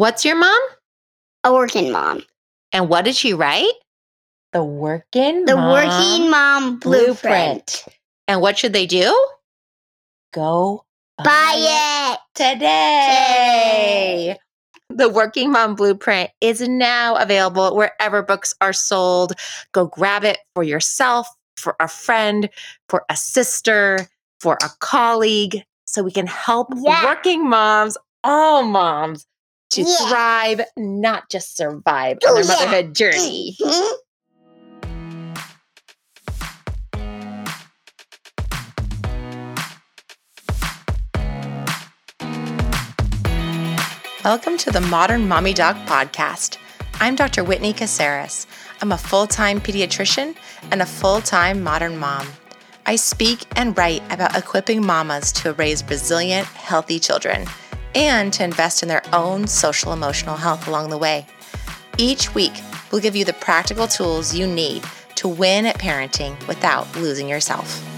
What's your mom? A working mom. And what did she write? The working The mom working mom blueprint. And what should they do? Go Buy it. today. The Working Mom Blueprint is now available wherever books are sold. Go grab it for yourself, for a friend, for a sister, for a colleague, so we can help Yeah. working moms, all moms, to Yeah. thrive, not just survive on Oh, their yeah. motherhood journey. Mhm. Welcome to the Modern Mommy Doc Podcast. I'm Dr. Whitney Casares. I'm a full time pediatrician and a full time modern mom. I speak and write about equipping mamas to raise resilient, healthy children and to invest in their own social emotional health along the way. Each week, we'll give you the practical tools you need to win at parenting without losing yourself.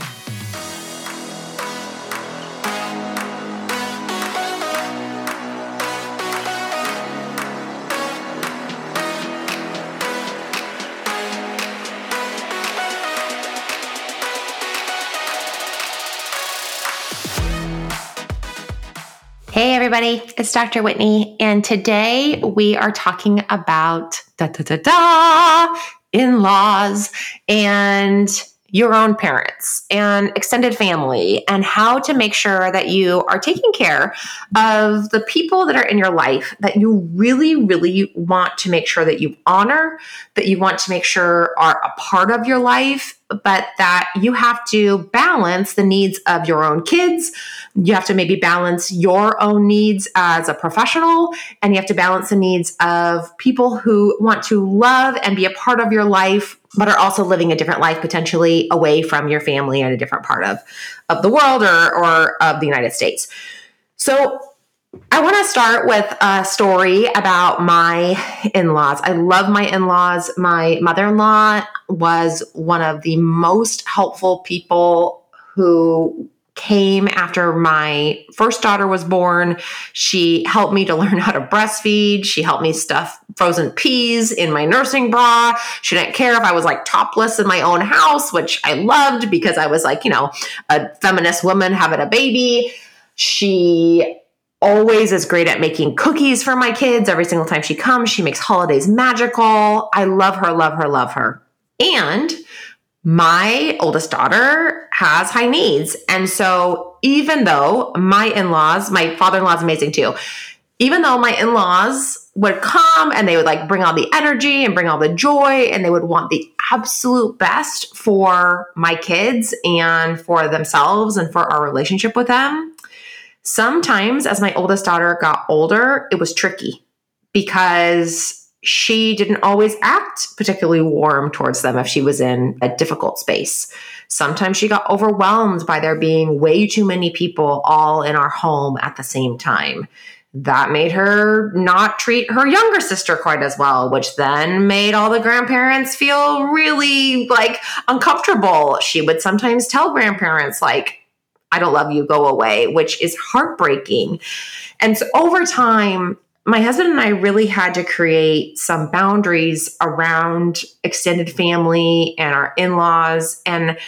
Everybody, it's Dr. Whitney, and today we are talking about da da da da in laws and your own parents and extended family, and how to make sure that you are taking care of the people that are in your life that you really, really want to make sure that you honor, that you want to make sure are a part of your life, but that you have to balance the needs of your own kids. You have to maybe balance your own needs as a professional and you have to balance the needs of people who want to love and be a part of your life but are also living a different life potentially away from your family in a different part of, of the world or, or of the united states so I want to start with a story about my in laws. I love my in laws. My mother in law was one of the most helpful people who came after my first daughter was born. She helped me to learn how to breastfeed. She helped me stuff frozen peas in my nursing bra. She didn't care if I was like topless in my own house, which I loved because I was like, you know, a feminist woman having a baby. She always is great at making cookies for my kids. Every single time she comes, she makes holidays magical. I love her, love her, love her. And my oldest daughter has high needs. And so, even though my in laws, my father in law is amazing too, even though my in laws would come and they would like bring all the energy and bring all the joy and they would want the absolute best for my kids and for themselves and for our relationship with them. Sometimes, as my oldest daughter got older, it was tricky because she didn't always act particularly warm towards them if she was in a difficult space. Sometimes she got overwhelmed by there being way too many people all in our home at the same time. That made her not treat her younger sister quite as well, which then made all the grandparents feel really like uncomfortable. She would sometimes tell grandparents, like, I don't love you, go away, which is heartbreaking. And so over time, my husband and I really had to create some boundaries around extended family and our in laws. And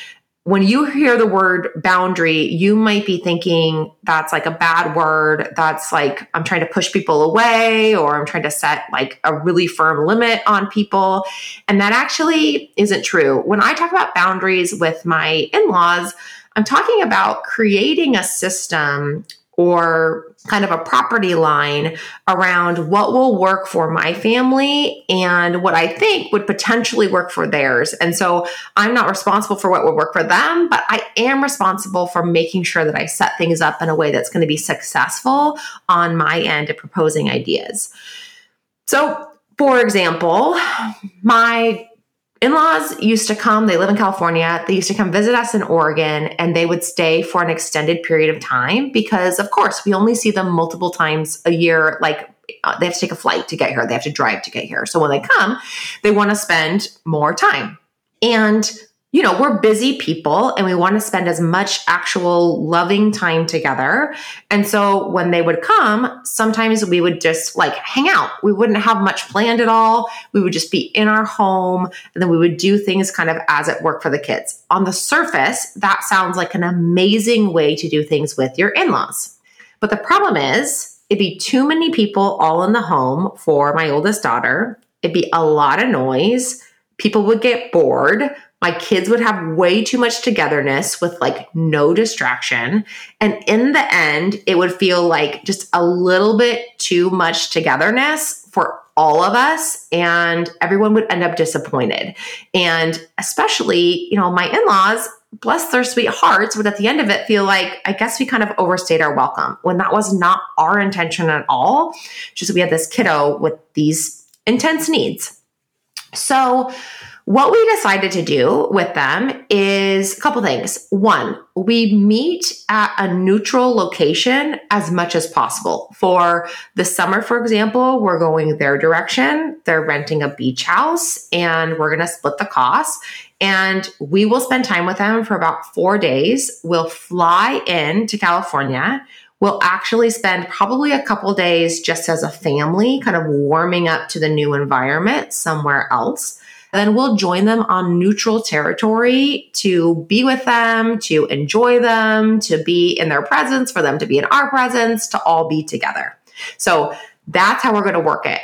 when you hear the word boundary, you might be thinking that's like a bad word. That's like I'm trying to push people away or I'm trying to set like a really firm limit on people. And that actually isn't true. When I talk about boundaries with my in laws, I'm talking about creating a system or kind of a property line around what will work for my family and what I think would potentially work for theirs. And so I'm not responsible for what would work for them, but I am responsible for making sure that I set things up in a way that's going to be successful on my end of proposing ideas. So, for example, my in laws used to come, they live in California. They used to come visit us in Oregon and they would stay for an extended period of time because, of course, we only see them multiple times a year. Like uh, they have to take a flight to get here, they have to drive to get here. So when they come, they want to spend more time. And you know, we're busy people and we want to spend as much actual loving time together. And so when they would come, sometimes we would just like hang out. We wouldn't have much planned at all. We would just be in our home and then we would do things kind of as it worked for the kids. On the surface, that sounds like an amazing way to do things with your in laws. But the problem is, it'd be too many people all in the home for my oldest daughter. It'd be a lot of noise. People would get bored my kids would have way too much togetherness with like no distraction. And in the end, it would feel like just a little bit too much togetherness for all of us and everyone would end up disappointed. And especially, you know, my in-laws, bless their sweet hearts, would at the end of it feel like, I guess we kind of overstayed our welcome when that was not our intention at all. Just we had this kiddo with these intense needs. So what we decided to do with them is a couple things. One, we meet at a neutral location as much as possible. For the summer, for example, we're going their direction. They're renting a beach house and we're going to split the cost. And we will spend time with them for about four days. We'll fly in to California. We'll actually spend probably a couple days just as a family, kind of warming up to the new environment somewhere else then we'll join them on neutral territory to be with them, to enjoy them, to be in their presence, for them to be in our presence, to all be together. So that's how we're going to work it.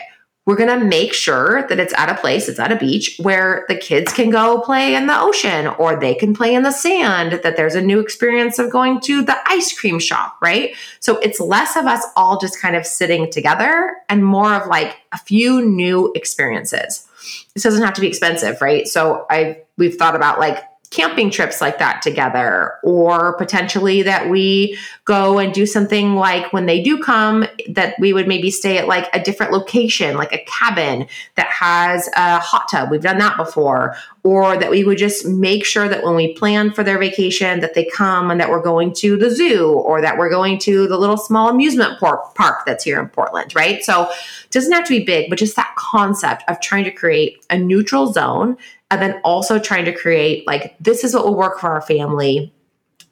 We're going to make sure that it's at a place, it's at a beach where the kids can go play in the ocean or they can play in the sand, that there's a new experience of going to the ice cream shop, right? So it's less of us all just kind of sitting together and more of like a few new experiences this doesn't have to be expensive, right? So I we've thought about like camping trips like that together or potentially that we go and do something like when they do come that we would maybe stay at like a different location like a cabin that has a hot tub we've done that before or that we would just make sure that when we plan for their vacation that they come and that we're going to the zoo or that we're going to the little small amusement park, that's here in Portland right? So it doesn't have to be big but just that concept of trying to create a neutral zone and then also trying to create like this is what will work for our family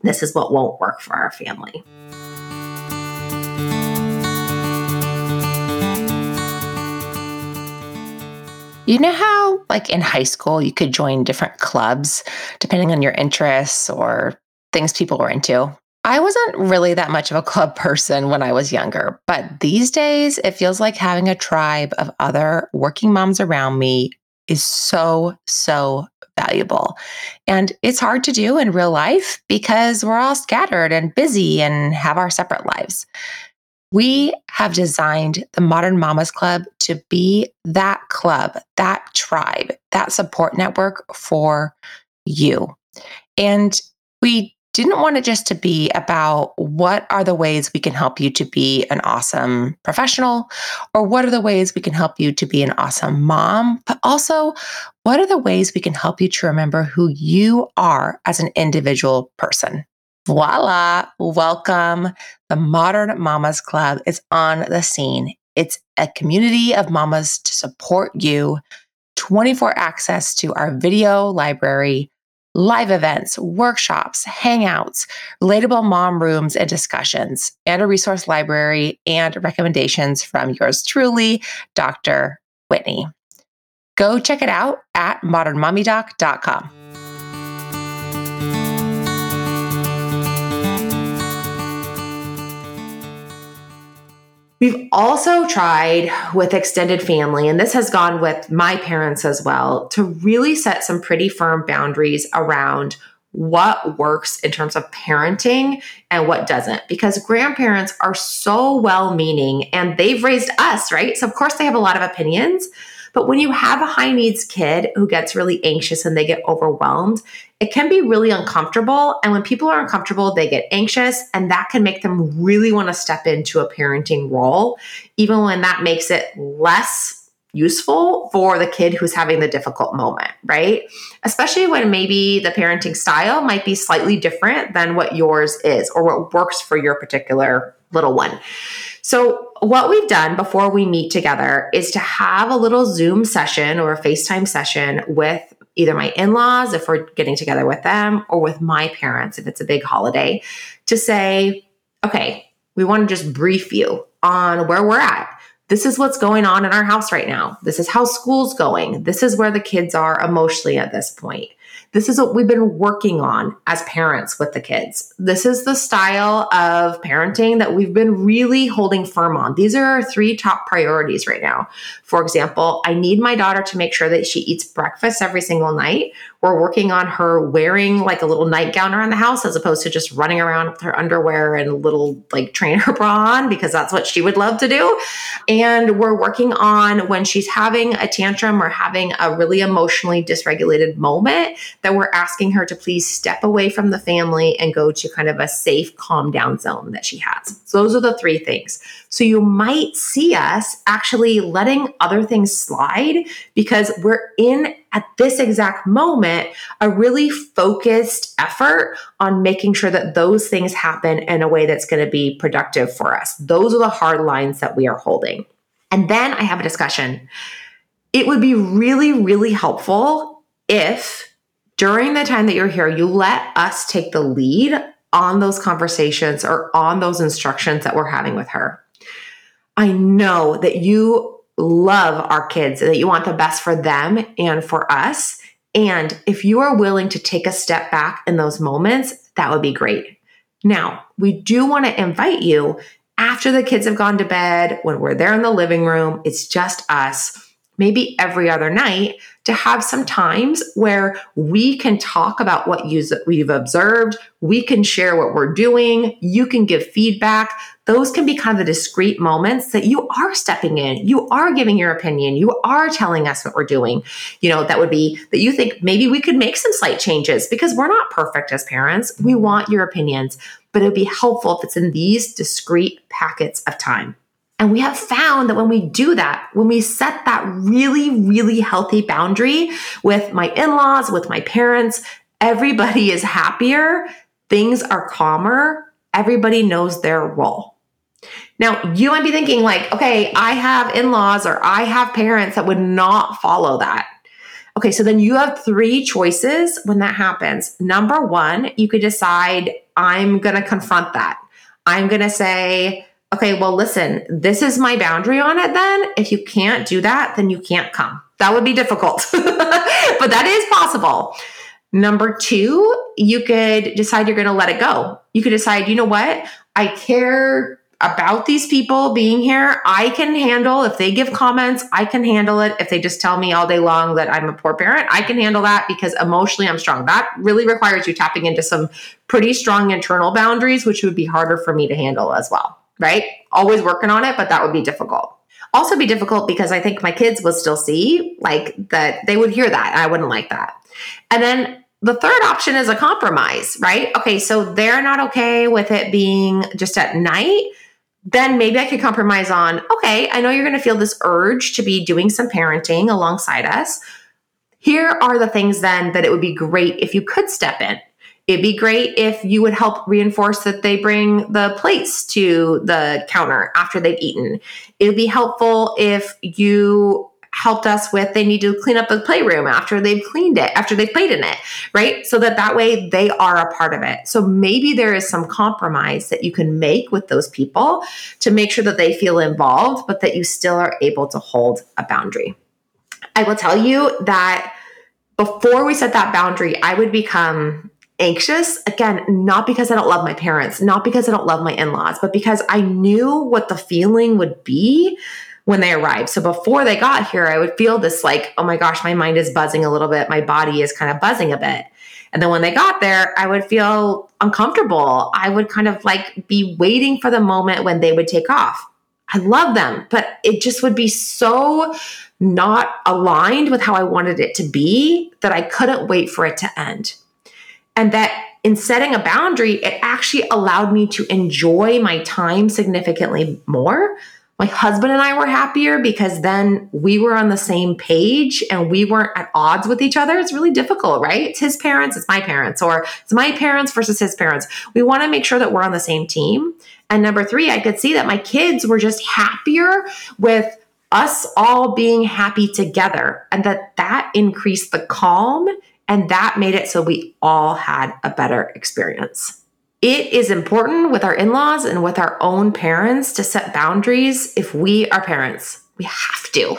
this is what won't work for our family You know how, like in high school, you could join different clubs depending on your interests or things people were into? I wasn't really that much of a club person when I was younger, but these days it feels like having a tribe of other working moms around me is so, so valuable. And it's hard to do in real life because we're all scattered and busy and have our separate lives. We have designed the Modern Mamas Club to be that club, that tribe, that support network for you. And we didn't want it just to be about what are the ways we can help you to be an awesome professional or what are the ways we can help you to be an awesome mom, but also what are the ways we can help you to remember who you are as an individual person. Voila, welcome. The Modern Mamas Club is on the scene. It's a community of mamas to support you, 24 access to our video library live events, workshops, hangouts, relatable mom rooms and discussions, and a resource library and recommendations from yours truly, Dr. Whitney. Go check it out at modernmommydoc.com. We've also tried with extended family, and this has gone with my parents as well, to really set some pretty firm boundaries around what works in terms of parenting and what doesn't. Because grandparents are so well meaning and they've raised us, right? So, of course, they have a lot of opinions. But when you have a high needs kid who gets really anxious and they get overwhelmed, it can be really uncomfortable. And when people are uncomfortable, they get anxious, and that can make them really want to step into a parenting role, even when that makes it less useful for the kid who's having the difficult moment, right? Especially when maybe the parenting style might be slightly different than what yours is or what works for your particular little one. So, what we've done before we meet together is to have a little Zoom session or a FaceTime session with either my in laws, if we're getting together with them, or with my parents, if it's a big holiday, to say, okay, we want to just brief you on where we're at. This is what's going on in our house right now. This is how school's going. This is where the kids are emotionally at this point. This is what we've been working on as parents with the kids. This is the style of parenting that we've been really holding firm on. These are our three top priorities right now. For example, I need my daughter to make sure that she eats breakfast every single night. We're working on her wearing like a little nightgown around the house as opposed to just running around with her underwear and a little like trainer bra on because that's what she would love to do. And we're working on when she's having a tantrum or having a really emotionally dysregulated moment that we're asking her to please step away from the family and go to kind of a safe calm down zone that she has. So those are the three things. So you might see us actually letting other things slide because we're in at this exact moment a really focused effort on making sure that those things happen in a way that's going to be productive for us. Those are the hard lines that we are holding. And then I have a discussion. It would be really, really helpful if during the time that you're here, you let us take the lead on those conversations or on those instructions that we're having with her. I know that you love our kids that you want the best for them and for us. And if you are willing to take a step back in those moments, that would be great. Now, we do want to invite you after the kids have gone to bed, when we're there in the living room, it's just us maybe every other night to have some times where we can talk about what you've observed. We can share what we're doing. You can give feedback. Those can be kind of the discrete moments that you are stepping in. You are giving your opinion. You are telling us what we're doing. You know, that would be that you think maybe we could make some slight changes because we're not perfect as parents. We want your opinions, but it would be helpful if it's in these discrete packets of time. And we have found that when we do that, when we set that really, really healthy boundary with my in laws, with my parents, everybody is happier, things are calmer, everybody knows their role. Now, you might be thinking, like, okay, I have in laws or I have parents that would not follow that. Okay, so then you have three choices when that happens. Number one, you could decide, I'm going to confront that. I'm going to say, okay, well, listen, this is my boundary on it then. If you can't do that, then you can't come. That would be difficult, but that is possible. Number two, you could decide you're going to let it go. You could decide, you know what? I care about these people being here. I can handle if they give comments, I can handle it. If they just tell me all day long that I'm a poor parent, I can handle that because emotionally I'm strong. That really requires you tapping into some pretty strong internal boundaries, which would be harder for me to handle as well right? Always working on it, but that would be difficult. Also, be difficult because I think my kids would still see like that they would hear that. I wouldn't like that. And then the third option is a compromise, right? Okay, so they're not okay with it being just at night. Then maybe I could compromise on, okay, I know you're going to feel this urge to be doing some parenting alongside us. Here are the things then that it would be great if you could step in. It'd be great if you would help reinforce that they bring the plates to the counter after they've eaten. It would be helpful if you helped us with they need to clean up the playroom after they've cleaned it after they've played in it right? So that that way they are a part of it. So maybe there is some compromise that you can make with those people to make sure that they feel involved but that you still are able to hold a boundary. I will tell you that before we set that boundary i would become anxious again not because i don't love my parents not because i don't love my in-laws but because i knew what the feeling would be when they arrived. So before they got here i would feel this like oh my gosh my mind is buzzing a little bit. My body is kind of buzzing a bit. And then when they got there i would feel uncomfortable. I would kind of like be waiting for the moment when they would take off. I love them but it just would be so not aligned with how i wanted it to be that i couldn't wait for it to end and that in setting a boundary, it actually allowed me to enjoy my time significantly more. My husband and I were happier because then we were on the same page and we weren't at odds with each other. It's really difficult, right? It's his parents, it's my parents, or it's my parents versus his parents. We want to make sure that we're on the same team. And number three, I could see that my kids were just happier with us all being happy together and that that increased the calm and that made it so we all had a better experience. It is important with our in laws and with our own parents to set boundaries if we are parents. We have to.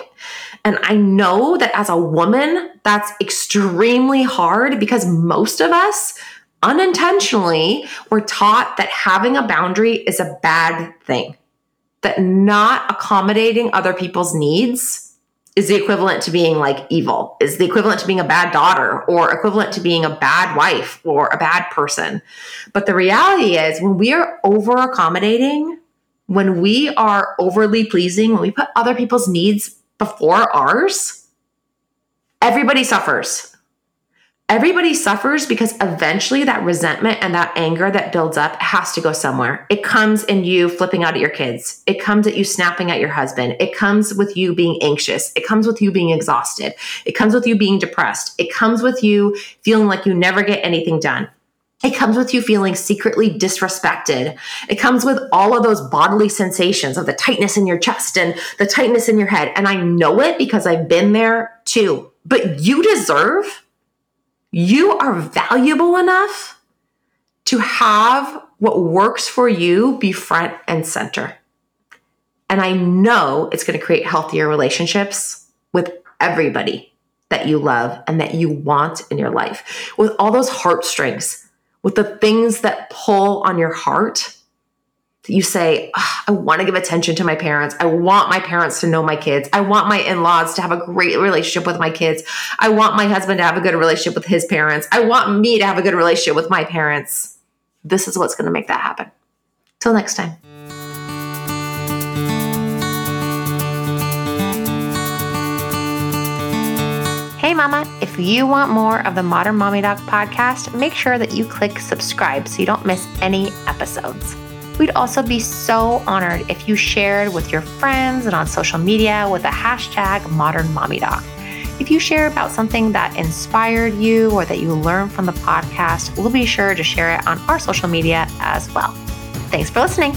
And I know that as a woman, that's extremely hard because most of us unintentionally were taught that having a boundary is a bad thing, that not accommodating other people's needs is the equivalent to being like evil, is the equivalent to being a bad daughter or equivalent to being a bad wife or a bad person. But the reality is, when we are over accommodating, when we are overly pleasing, when we put other people's needs before ours, everybody suffers everybody suffers because eventually that resentment and that anger that builds up has to go somewhere. It comes in you flipping out at your kids. It comes at you snapping at your husband. It comes with you being anxious. It comes with you being exhausted. It comes with you being depressed. It comes with you feeling like you never get anything done. It comes with you feeling secretly disrespected. It comes with all of those bodily sensations of the tightness in your chest and the tightness in your head. And I know it because I've been there too. But you deserve you are valuable enough to have what works for you be front and center. And I know it's going to create healthier relationships with everybody that you love and that you want in your life, with all those heartstrings, with the things that pull on your heart you say, I want to give attention to my parents. I want my parents to know my kids. I want my in laws to have a great relationship with my kids. I want my husband to have a good relationship with his parents. I want me to have a good relationship with my parents. This is what's going to make that happen. Till next time. Hey, Mama, if you want more of the Modern Mommy Doc podcast, make sure that you click subscribe so you don't miss any episodes. We'd also be so honored if you shared with your friends and on social media with the hashtag Modern Mommy Doc. If you share about something that inspired you or that you learned from the podcast, we'll be sure to share it on our social media as well. Thanks for listening.